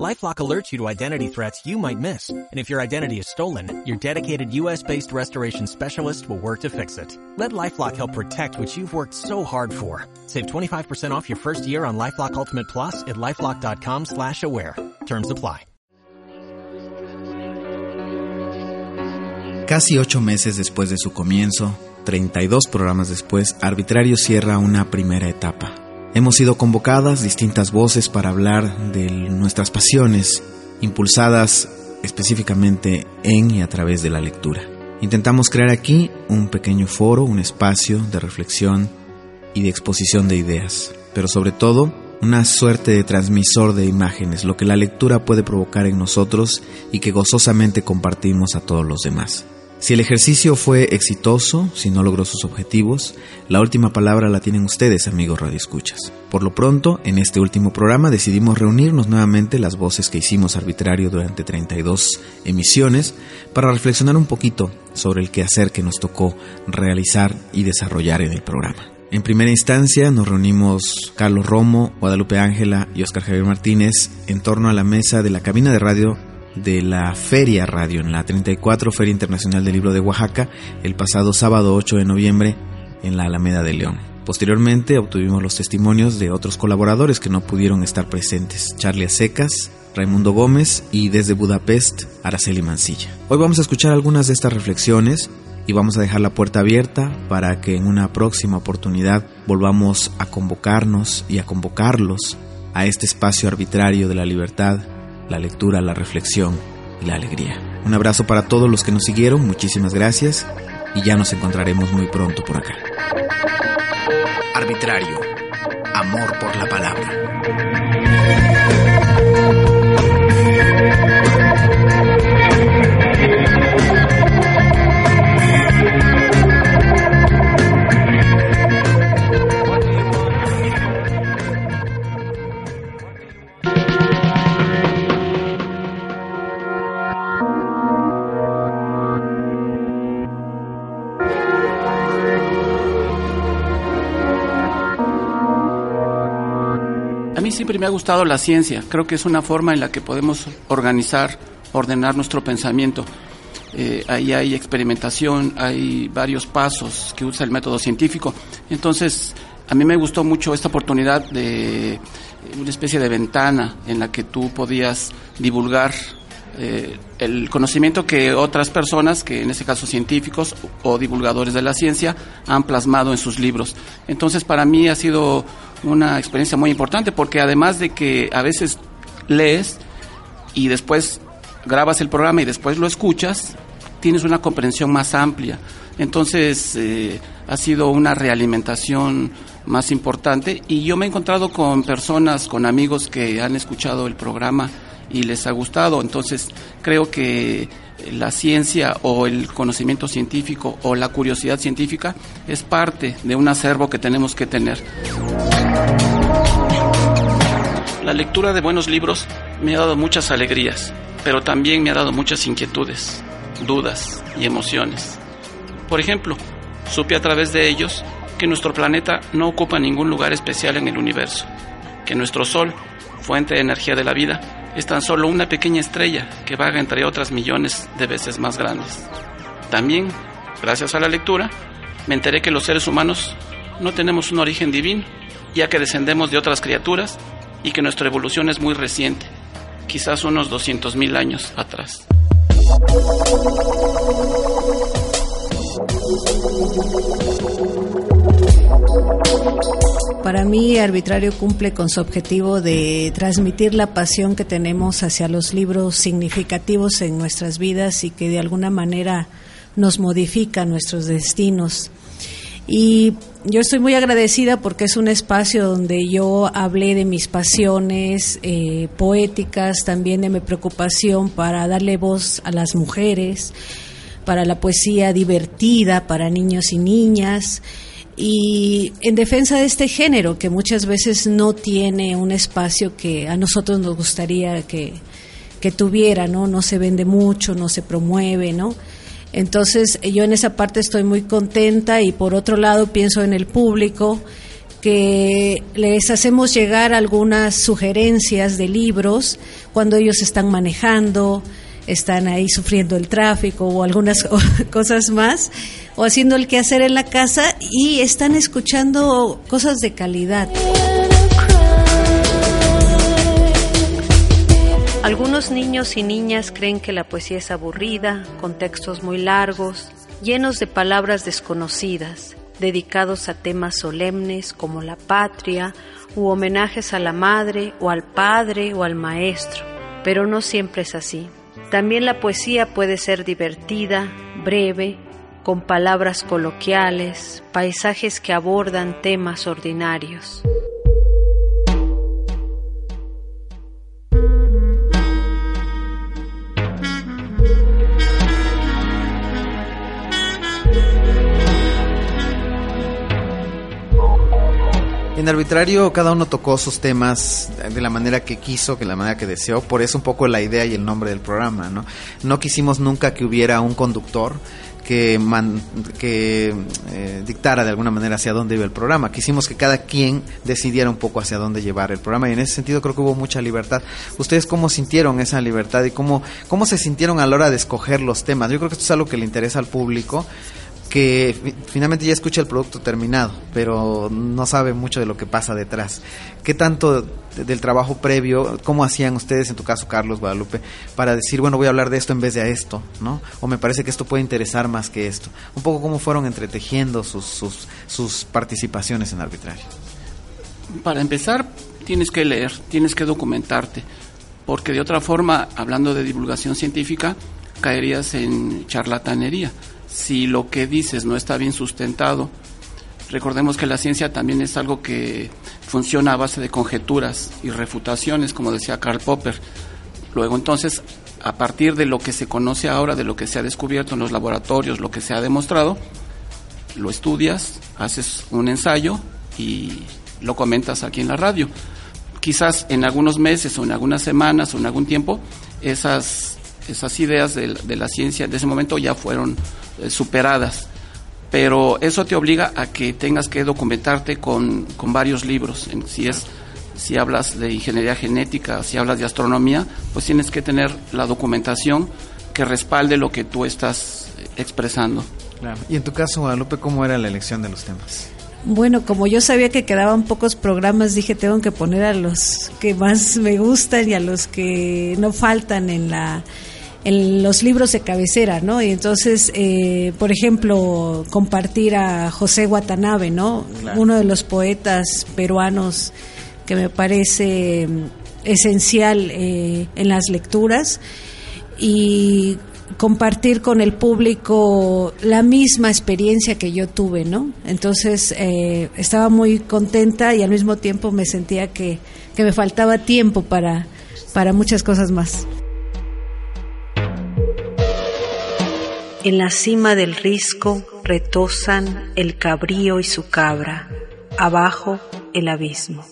LifeLock alerts you to identity threats you might miss, and if your identity is stolen, your dedicated U.S.-based restoration specialist will work to fix it. Let LifeLock help protect what you've worked so hard for. Save 25% off your first year on LifeLock Ultimate Plus at LifeLock.com slash aware. Terms apply. Casi ocho meses después de su comienzo, 32 programas después, Arbitrario cierra una primera etapa. Hemos sido convocadas distintas voces para hablar de nuestras pasiones, impulsadas específicamente en y a través de la lectura. Intentamos crear aquí un pequeño foro, un espacio de reflexión y de exposición de ideas, pero sobre todo una suerte de transmisor de imágenes, lo que la lectura puede provocar en nosotros y que gozosamente compartimos a todos los demás. Si el ejercicio fue exitoso, si no logró sus objetivos, la última palabra la tienen ustedes, amigos radioescuchas. Por lo pronto, en este último programa decidimos reunirnos nuevamente las voces que hicimos arbitrario durante 32 emisiones para reflexionar un poquito sobre el quehacer que nos tocó realizar y desarrollar en el programa. En primera instancia nos reunimos Carlos Romo, Guadalupe Ángela y Oscar Javier Martínez en torno a la mesa de la cabina de radio de la Feria Radio en la 34 Feria Internacional del Libro de Oaxaca el pasado sábado 8 de noviembre en la Alameda de León. Posteriormente obtuvimos los testimonios de otros colaboradores que no pudieron estar presentes, Charlie Secas, Raimundo Gómez y desde Budapest, Araceli Mancilla. Hoy vamos a escuchar algunas de estas reflexiones y vamos a dejar la puerta abierta para que en una próxima oportunidad volvamos a convocarnos y a convocarlos a este espacio arbitrario de la libertad la lectura, la reflexión y la alegría. Un abrazo para todos los que nos siguieron, muchísimas gracias y ya nos encontraremos muy pronto por acá. Arbitrario, amor por la palabra. Siempre me ha gustado la ciencia. Creo que es una forma en la que podemos organizar, ordenar nuestro pensamiento. Eh, ahí hay experimentación, hay varios pasos que usa el método científico. Entonces, a mí me gustó mucho esta oportunidad de una especie de ventana en la que tú podías divulgar eh, el conocimiento que otras personas, que en este caso científicos o divulgadores de la ciencia, han plasmado en sus libros. Entonces, para mí ha sido una experiencia muy importante porque además de que a veces lees y después grabas el programa y después lo escuchas, tienes una comprensión más amplia. Entonces eh, ha sido una realimentación más importante y yo me he encontrado con personas, con amigos que han escuchado el programa y les ha gustado. Entonces creo que la ciencia o el conocimiento científico o la curiosidad científica es parte de un acervo que tenemos que tener. La lectura de buenos libros me ha dado muchas alegrías, pero también me ha dado muchas inquietudes, dudas y emociones. Por ejemplo, supe a través de ellos que nuestro planeta no ocupa ningún lugar especial en el universo, que nuestro Sol, fuente de energía de la vida, es tan solo una pequeña estrella que vaga entre otras millones de veces más grandes. También, gracias a la lectura, me enteré que los seres humanos no tenemos un origen divino, ya que descendemos de otras criaturas y que nuestra evolución es muy reciente, quizás unos 200.000 años atrás. Para mí, Arbitrario cumple con su objetivo de transmitir la pasión que tenemos hacia los libros significativos en nuestras vidas y que de alguna manera nos modifican nuestros destinos. Y yo estoy muy agradecida porque es un espacio donde yo hablé de mis pasiones eh, poéticas, también de mi preocupación para darle voz a las mujeres, para la poesía divertida para niños y niñas y en defensa de este género que muchas veces no tiene un espacio que a nosotros nos gustaría que, que tuviera, ¿no? No se vende mucho, no se promueve, ¿no? Entonces yo en esa parte estoy muy contenta y por otro lado pienso en el público que les hacemos llegar algunas sugerencias de libros cuando ellos están manejando, están ahí sufriendo el tráfico o algunas cosas más, o haciendo el quehacer en la casa y están escuchando cosas de calidad. Algunos niños y niñas creen que la poesía es aburrida, con textos muy largos, llenos de palabras desconocidas, dedicados a temas solemnes como la patria, u homenajes a la madre o al padre o al maestro, pero no siempre es así. También la poesía puede ser divertida, breve, con palabras coloquiales, paisajes que abordan temas ordinarios. En arbitrario cada uno tocó sus temas de la manera que quiso, de la manera que deseó, por eso un poco la idea y el nombre del programa, ¿no? No quisimos nunca que hubiera un conductor que, que eh, dictara de alguna manera hacia dónde iba el programa. Quisimos que cada quien decidiera un poco hacia dónde llevar el programa y en ese sentido creo que hubo mucha libertad. ¿Ustedes cómo sintieron esa libertad y cómo, cómo se sintieron a la hora de escoger los temas? Yo creo que esto es algo que le interesa al público que finalmente ya escucha el producto terminado, pero no sabe mucho de lo que pasa detrás. ¿Qué tanto del trabajo previo, cómo hacían ustedes, en tu caso Carlos Guadalupe, para decir, bueno, voy a hablar de esto en vez de a esto, ¿no? O me parece que esto puede interesar más que esto. Un poco cómo fueron entretejiendo sus, sus, participaciones en arbitrario. Para empezar, tienes que leer, tienes que documentarte, porque de otra forma, hablando de divulgación científica, caerías en charlatanería si lo que dices no está bien sustentado. Recordemos que la ciencia también es algo que funciona a base de conjeturas y refutaciones, como decía Karl Popper. Luego entonces, a partir de lo que se conoce ahora, de lo que se ha descubierto en los laboratorios, lo que se ha demostrado, lo estudias, haces un ensayo y lo comentas aquí en la radio. Quizás en algunos meses o en algunas semanas o en algún tiempo, esas, esas ideas de, de la ciencia de ese momento ya fueron superadas. Pero eso te obliga a que tengas que documentarte con, con varios libros. Si es si hablas de ingeniería genética, si hablas de astronomía, pues tienes que tener la documentación que respalde lo que tú estás expresando. Y en tu caso, Guadalupe, ¿cómo era la elección de los temas? Bueno, como yo sabía que quedaban pocos programas, dije tengo que poner a los que más me gustan y a los que no faltan en la en los libros de cabecera, ¿no? Y entonces, eh, por ejemplo, compartir a José Watanabe, ¿no? Uno de los poetas peruanos que me parece mm, esencial eh, en las lecturas y compartir con el público la misma experiencia que yo tuve, ¿no? Entonces eh, estaba muy contenta y al mismo tiempo me sentía que, que me faltaba tiempo para, para muchas cosas más. En la cima del risco retosan el cabrío y su cabra, abajo el abismo.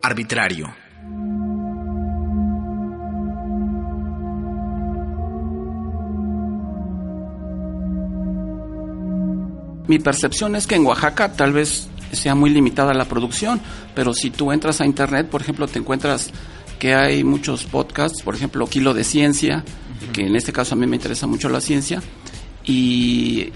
Arbitrario. Mi percepción es que en Oaxaca tal vez sea muy limitada la producción, pero si tú entras a internet, por ejemplo, te encuentras que hay muchos podcasts, por ejemplo, Kilo de Ciencia, que en este caso a mí me interesa mucho la ciencia, y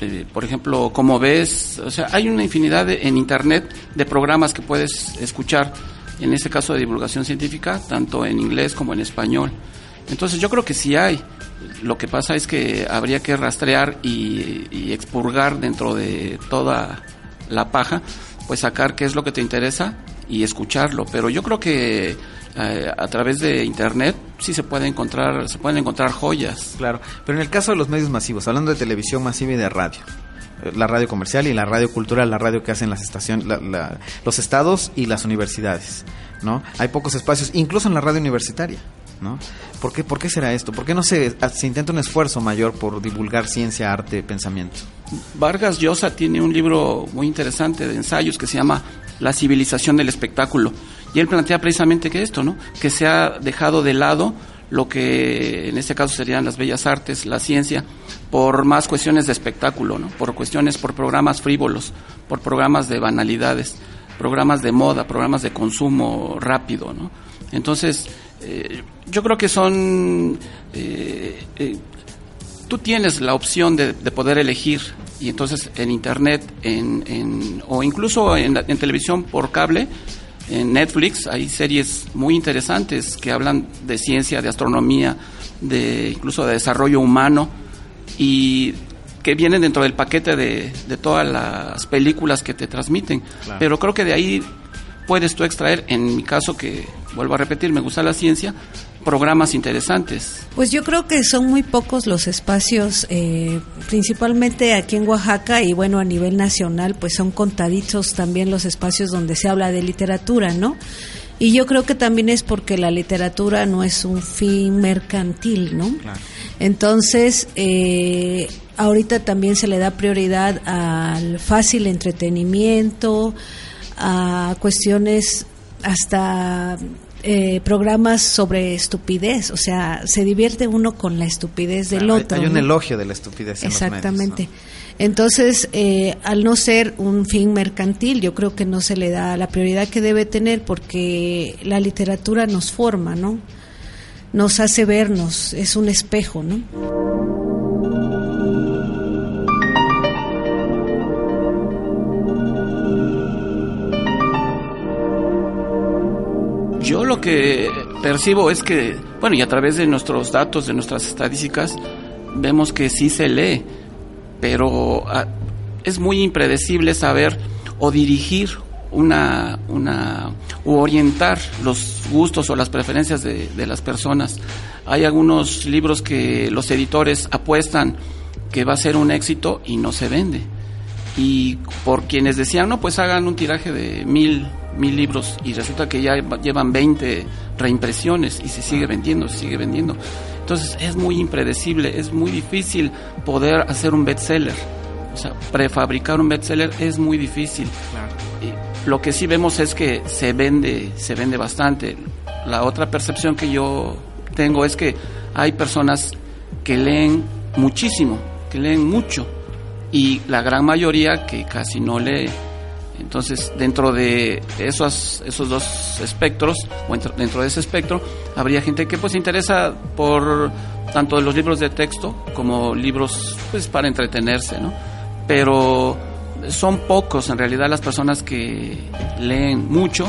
eh, por ejemplo, como ves, o sea, hay una infinidad en internet de programas que puedes escuchar, en este caso de divulgación científica, tanto en inglés como en español. Entonces yo creo que sí hay. Lo que pasa es que habría que rastrear y, y expurgar dentro de toda la paja, pues sacar qué es lo que te interesa y escucharlo. Pero yo creo que eh, a través de internet sí se puede encontrar se pueden encontrar joyas claro pero en el caso de los medios masivos hablando de televisión masiva y de radio eh, la radio comercial y la radio cultural la radio que hacen las estaciones los estados y las universidades no hay pocos espacios incluso en la radio universitaria ¿no? ¿Por qué, ¿Por qué será esto? ¿Por qué no se, se intenta un esfuerzo mayor por divulgar ciencia, arte, pensamiento? Vargas Llosa tiene un libro muy interesante de ensayos que se llama la civilización del espectáculo. Y él plantea precisamente que esto, ¿no? Que se ha dejado de lado lo que en este caso serían las bellas artes, la ciencia, por más cuestiones de espectáculo, ¿no? Por cuestiones, por programas frívolos, por programas de banalidades, programas de moda, programas de consumo rápido, ¿no? Entonces, eh, yo creo que son... Eh, eh, tú tienes la opción de, poder elegir y entonces en internet en, o incluso en, en televisión por cable en Netflix hay series muy interesantes que hablan de ciencia, de astronomía, de incluso de desarrollo humano y que vienen dentro del paquete de, todas las películas que te transmiten. Pero creo que de ahí puedes tú extraer, en mi caso que vuelvo a repetir, me gusta la ciencia, programas interesantes. Pues yo creo que son muy pocos los espacios, eh, principalmente aquí en Oaxaca y bueno, a nivel nacional, pues son contaditos también los espacios donde se habla de literatura, ¿no? Y yo creo que también es porque la literatura no es un fin mercantil, ¿no? Entonces, eh, ahorita también se le da prioridad al fácil entretenimiento, a cuestiones hasta eh, programas sobre estupidez, o sea, se divierte uno con la estupidez del otro. Hay un elogio de la estupidez. Exactamente. Entonces, eh, al no ser un fin mercantil, yo creo que no se le da la prioridad que debe tener porque la literatura nos forma, ¿no? Nos hace vernos, es un espejo, ¿no? Que percibo es que, bueno, y a través de nuestros datos, de nuestras estadísticas, vemos que sí se lee, pero ah, es muy impredecible saber o dirigir una, una, u orientar los gustos o las preferencias de las personas. Hay algunos libros que los editores apuestan que va a ser un éxito y no se vende. Y por quienes decían, no, pues hagan un tiraje de mil mil libros y resulta que ya llevan 20 reimpresiones y se sigue vendiendo, se sigue vendiendo. Entonces es muy impredecible, es muy difícil poder hacer un bestseller. O sea, prefabricar un bestseller es muy difícil. Y lo que sí vemos es que se vende, se vende bastante. La otra percepción que yo tengo es que hay personas que leen muchísimo, que leen mucho y la gran mayoría que casi no lee entonces, dentro de esos, esos dos espectros, o dentro de ese espectro, habría gente que pues se interesa por tanto los libros de texto como libros pues para entretenerse, ¿no? Pero son pocos en realidad las personas que leen mucho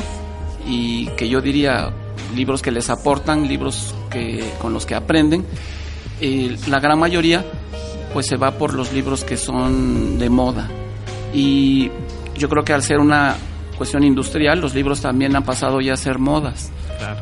y que yo diría libros que les aportan, libros que con los que aprenden. la gran mayoría pues se va por los libros que son de moda y yo creo que al ser una cuestión industrial, los libros también han pasado ya a ser modas.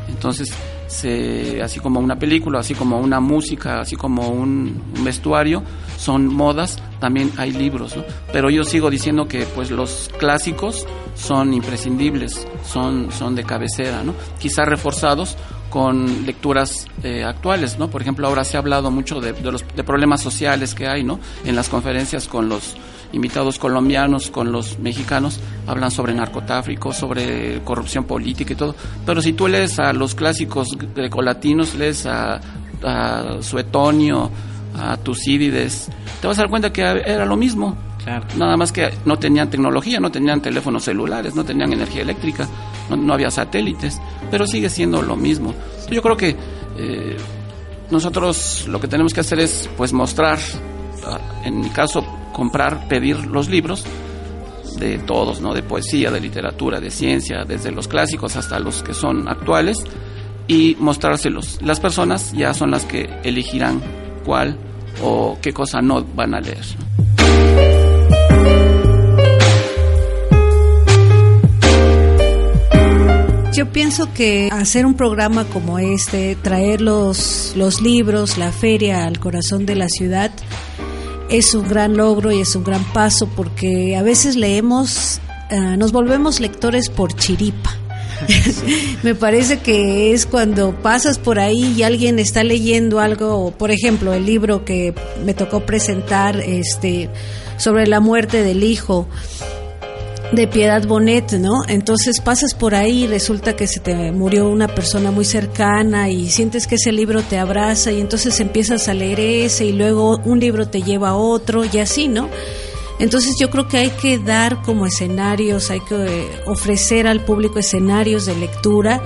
Entonces, se, así como una película, así como una música, así como un, vestuario, son modas, también hay libros, Pero yo sigo diciendo que pues los clásicos son imprescindibles, son, son de cabecera, ¿no? Quizás reforzados con lecturas eh, actuales, ¿no? Por ejemplo, ahora se ha hablado mucho de, de, los de problemas sociales que hay, ¿no? En las conferencias con los invitados colombianos con los mexicanos, hablan sobre narcotráfico, sobre corrupción política y todo. Pero si tú lees a los clásicos grecolatinos, lees a, a Suetonio, a Tucídides, te vas a dar cuenta que era lo mismo. Nada más que no tenían tecnología, no tenían teléfonos celulares, no tenían energía eléctrica, no, había satélites, pero sigue siendo lo mismo. Yo creo que eh, nosotros lo que tenemos que hacer es pues mostrar, ah, en mi caso comprar, pedir los libros de todos, ¿no? De poesía, de literatura, de ciencia, desde los clásicos hasta los que son actuales y mostrárselos. Las personas ya son las que elegirán cuál o qué cosa no van a leer. Yo pienso que hacer un programa como este, traer los, los libros, la feria al corazón de la ciudad, es un gran logro y es un gran paso porque a veces leemos, eh, nos volvemos lectores por chiripa. Me parece que es cuando pasas por ahí y alguien está leyendo algo, por ejemplo, el libro que me tocó presentar este sobre la muerte del hijo de Piedad Bonet, ¿no? Entonces pasas por ahí y resulta que se te murió una persona muy cercana y sientes que ese libro te abraza y entonces empiezas a leer ese y luego un libro te lleva a otro y así, ¿no? Entonces yo creo que hay que dar como escenarios, hay que eh, ofrecer al público escenarios de lectura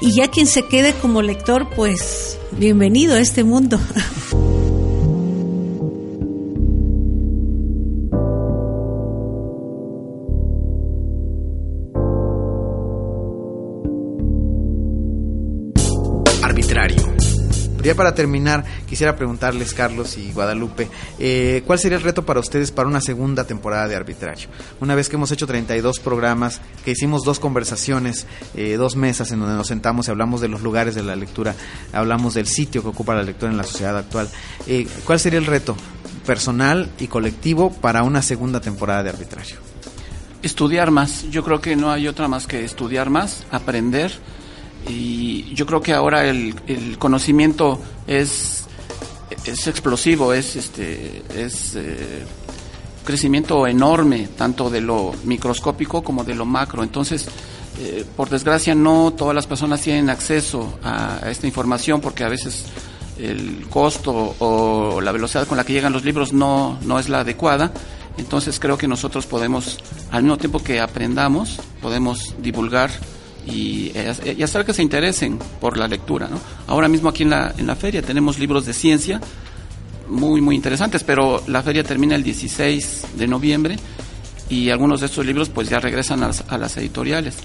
y ya quien se quede como lector, pues bienvenido a este mundo. para terminar, quisiera preguntarles, Carlos y Guadalupe, eh, ¿cuál sería el reto para ustedes para una segunda temporada de arbitrario? Una vez que hemos hecho 32 programas, que hicimos dos conversaciones, eh, dos mesas en donde nos sentamos y hablamos de los lugares de la lectura, hablamos del sitio que ocupa la lectura en la sociedad actual, eh, ¿cuál sería el reto personal y colectivo para una segunda temporada de arbitrario? Estudiar más. Yo creo que no hay otra más que estudiar más, aprender y yo creo que ahora el, conocimiento es, es explosivo, es este es eh, crecimiento enorme, tanto de lo microscópico como de lo macro. Entonces, eh, por desgracia, no todas las personas tienen acceso a, esta información porque a veces el costo o la velocidad con la que llegan los libros no, no es la adecuada. Entonces creo que nosotros podemos, al mismo tiempo que aprendamos, podemos divulgar y, y, hacer que se interesen por la lectura. ¿no? Ahora mismo aquí en la, en la feria tenemos libros de ciencia muy, muy interesantes, pero la feria termina el 16 de noviembre y algunos de estos libros pues ya regresan a las, a las editoriales.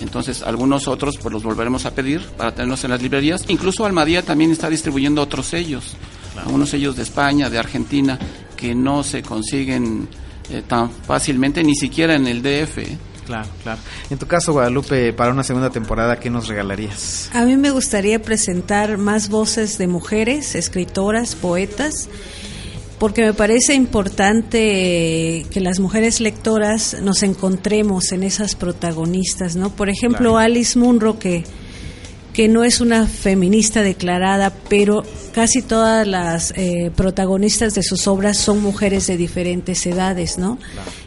Entonces, algunos otros pues los volveremos a pedir para tenerlos en las librerías. Incluso Almadía también está distribuyendo otros sellos, algunos sellos de España, de Argentina, que no se consiguen eh, tan fácilmente, ni siquiera en el DF. Claro, claro. En tu caso, Guadalupe, para una segunda temporada, ¿qué nos regalarías? A mí me gustaría presentar más voces de mujeres, escritoras, poetas, porque me parece importante que las mujeres lectoras nos encontremos en esas protagonistas, ¿no? Por ejemplo, Alice Munro, que que no es una feminista declarada, pero casi todas las eh, protagonistas de sus obras son mujeres de diferentes edades, ¿no?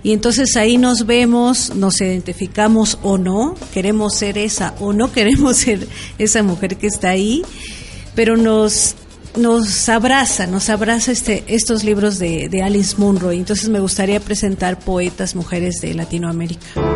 Y entonces ahí nos vemos, nos identificamos o no, queremos ser esa o no queremos ser esa mujer que está ahí, pero nos nos abraza, nos abraza este, estos libros de, de Alice Munro. Entonces me gustaría presentar poetas mujeres de Latinoamérica.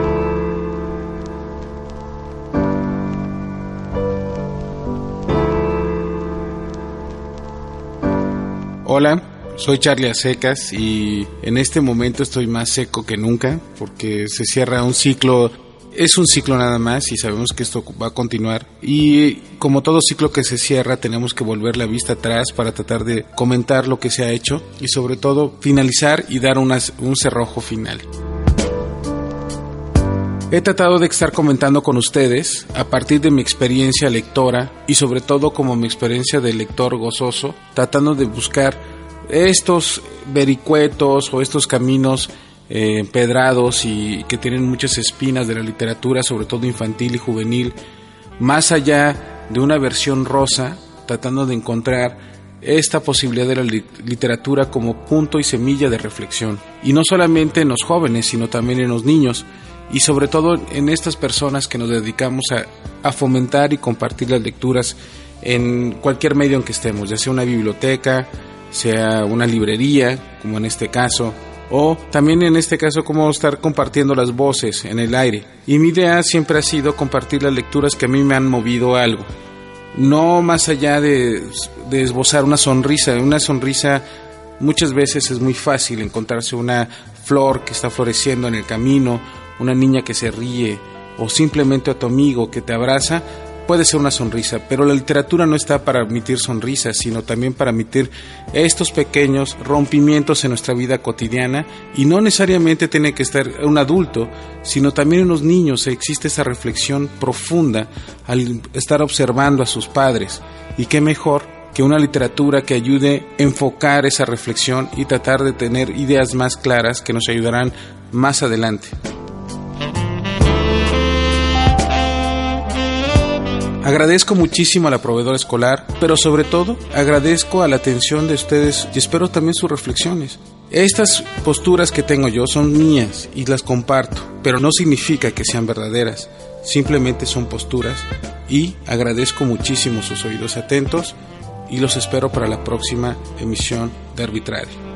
Hola, soy Charlie Acecas y en este momento estoy más seco que nunca porque se cierra un ciclo, es un ciclo nada más y sabemos que esto va a continuar y como todo ciclo que se cierra tenemos que volver la vista atrás para tratar de comentar lo que se ha hecho y sobre todo finalizar y dar un cerrojo final. He tratado de estar comentando con ustedes a partir de mi experiencia lectora y sobre todo como mi experiencia de lector gozoso, tratando de buscar estos vericuetos o estos caminos eh, empedrados y que tienen muchas espinas de la literatura, sobre todo infantil y juvenil, más allá de una versión rosa, tratando de encontrar esta posibilidad de la literatura como punto y semilla de reflexión. Y no solamente en los jóvenes, sino también en los niños y sobre todo en estas personas que nos dedicamos a, fomentar y compartir las lecturas en cualquier medio en que estemos, ya sea una biblioteca, sea una librería, como en este caso, o también en este caso como estar compartiendo las voces en el aire. Y mi idea siempre ha sido compartir las lecturas que a mí me han movido algo. No más allá de, de esbozar una sonrisa, una sonrisa muchas veces es muy fácil encontrarse una flor que está floreciendo en el camino una niña que se ríe o simplemente a tu amigo que te abraza, puede ser una sonrisa, pero la literatura no está para emitir sonrisas, sino también para emitir estos pequeños rompimientos en nuestra vida cotidiana y no necesariamente tiene que estar un adulto, sino también en los niños existe esa reflexión profunda al estar observando a sus padres y qué mejor que una literatura que ayude a enfocar esa reflexión y tratar de tener ideas más claras que nos ayudarán más adelante. Agradezco muchísimo a la proveedora escolar, pero sobre todo agradezco a la atención de ustedes y espero también sus reflexiones. Estas posturas que tengo yo son mías y las comparto, pero no significa que sean verdaderas, simplemente son posturas y agradezco muchísimo sus oídos atentos y los espero para la próxima emisión de Arbitrario.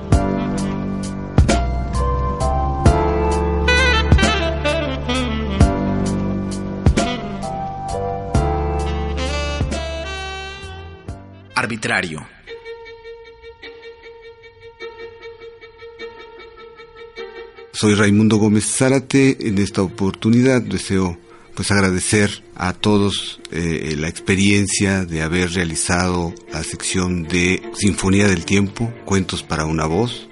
Arbitrario. Soy Raimundo Gómez Zárate. En esta oportunidad deseo pues agradecer a todos eh, la experiencia de haber realizado la sección de Sinfonía del Tiempo, Cuentos para una voz,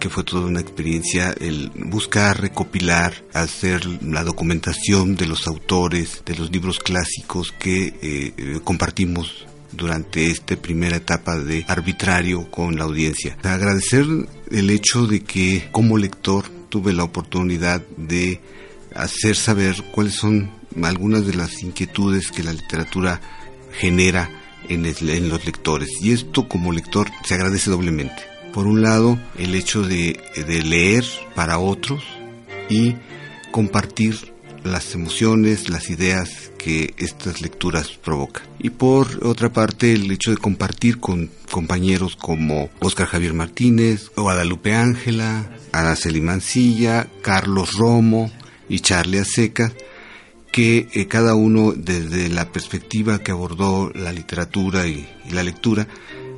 que fue toda una experiencia el buscar, recopilar, hacer la documentación de los autores, de los libros clásicos que eh, eh, compartimos durante esta primera etapa de arbitrario con la audiencia. Agradecer el hecho de que como lector tuve la oportunidad de hacer saber cuáles son algunas de las inquietudes que la literatura genera en, los lectores. Y esto como lector se agradece doblemente. Por un lado, el hecho de leer para otros y compartir las emociones, las ideas que estas lecturas provocan. Y por otra parte, el hecho de compartir con compañeros como Oscar Javier Martínez, Guadalupe Ángela, Araceli Mancilla, Carlos Romo y Charlie Aseca, que eh, cada uno desde la perspectiva que abordó la literatura y, la lectura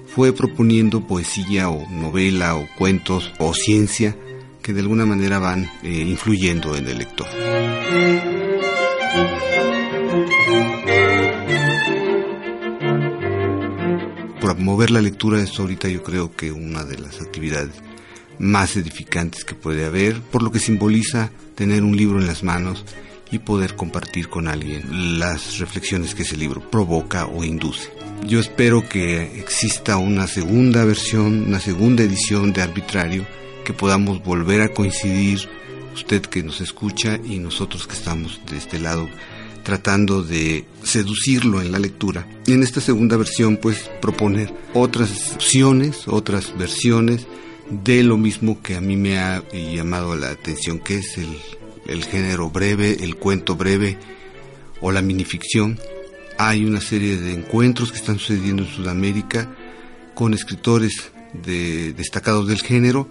fue proponiendo poesía o novela o cuentos o ciencia que de alguna manera van eh, influyendo en el lector. Promover la lectura es ahorita yo creo que una de las actividades más edificantes que puede haber, por lo que simboliza tener un libro en las manos y poder compartir con alguien las reflexiones que ese libro provoca o induce. Yo espero que exista una segunda versión, una segunda edición de Arbitrario, que podamos volver a coincidir, usted que nos escucha y nosotros que estamos de este lado tratando de seducirlo en la lectura. Y en esta segunda versión, pues proponer otras opciones, otras versiones de lo mismo que a mí me ha llamado la atención, que es el, género breve, el cuento breve o la minificción. Hay una serie de encuentros que están sucediendo en Sudamérica con escritores de, destacados del género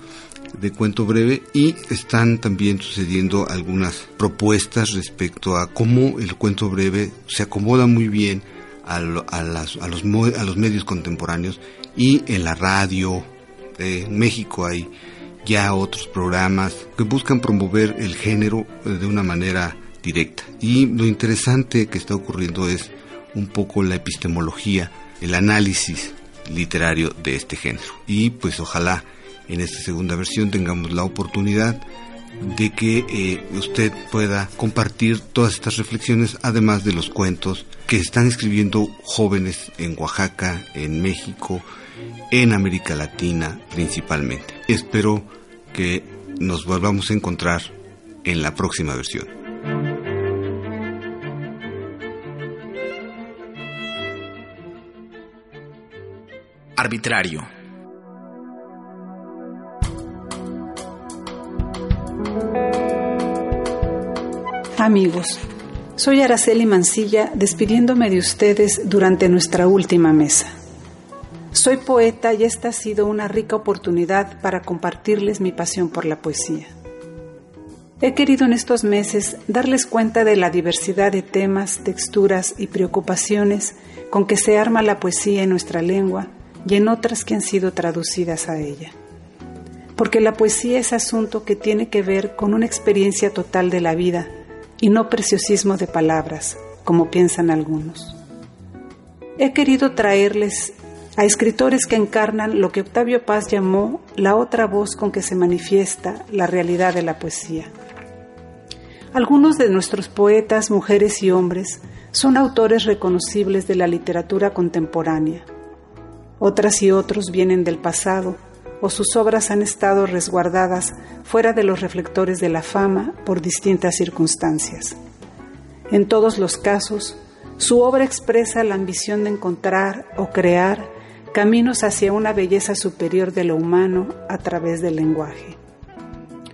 de cuento breve y están también sucediendo algunas propuestas respecto a cómo el cuento breve se acomoda muy bien a, a, las, a, los, a los medios contemporáneos y en la radio. en México hay ya otros programas que buscan promover el género eh, de una manera directa. Y lo interesante que está ocurriendo es un poco la epistemología, el análisis literario de este género. Y pues ojalá en esta segunda versión tengamos la oportunidad de que eh, usted pueda compartir todas estas reflexiones, además de los cuentos que están escribiendo jóvenes en Oaxaca, en México, en América Latina principalmente. Espero que nos volvamos a encontrar en la próxima versión. Arbitrario Amigos, soy Araceli Mancilla despidiéndome de ustedes durante nuestra última mesa. Soy poeta y esta ha sido una rica oportunidad para compartirles mi pasión por la poesía. He querido en estos meses darles cuenta de la diversidad de temas, texturas y preocupaciones con que se arma la poesía en nuestra lengua y en otras que han sido traducidas a ella. Porque la poesía es asunto que tiene que ver con una experiencia total de la vida, y no preciosismo de palabras, como piensan algunos. He querido traerles a escritores que encarnan lo que Octavio Paz llamó la otra voz con que se manifiesta la realidad de la poesía. Algunos de nuestros poetas, mujeres y hombres, son autores reconocibles de la literatura contemporánea. Otras y otros vienen del pasado, o sus obras han estado resguardadas fuera de los reflectores de la fama por distintas circunstancias. En todos los casos, su obra expresa la ambición de encontrar o crear caminos hacia una belleza superior de lo humano a través del lenguaje.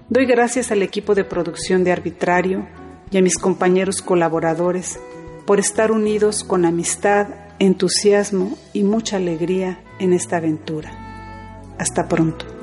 Doy gracias al equipo de producción de Arbitrario y a mis compañeros colaboradores por estar unidos con amistad, entusiasmo y mucha alegría en esta aventura. Hasta pronto.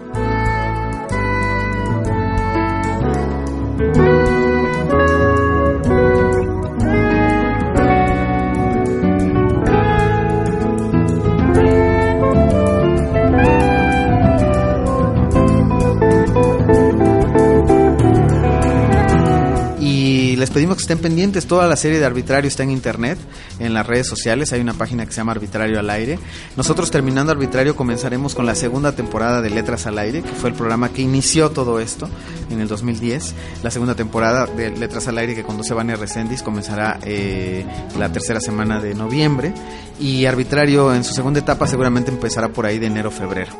Estén pendientes. Toda la serie de Arbitrario está en internet, en las redes sociales. Hay una página que se llama Arbitrario al Aire. Nosotros terminando Arbitrario comenzaremos con la segunda temporada de Letras al Aire, que fue el programa que inició todo esto en el 2010. La segunda temporada de Letras al Aire que conduce Vania Recendis comenzará eh, la tercera semana de noviembre. Y Arbitrario en su segunda etapa seguramente empezará por ahí de enero-febrero.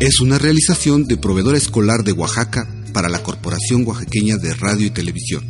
Es una realización de proveedor escolar de Oaxaca para la Corporación Oaxaqueña de Radio y Televisión.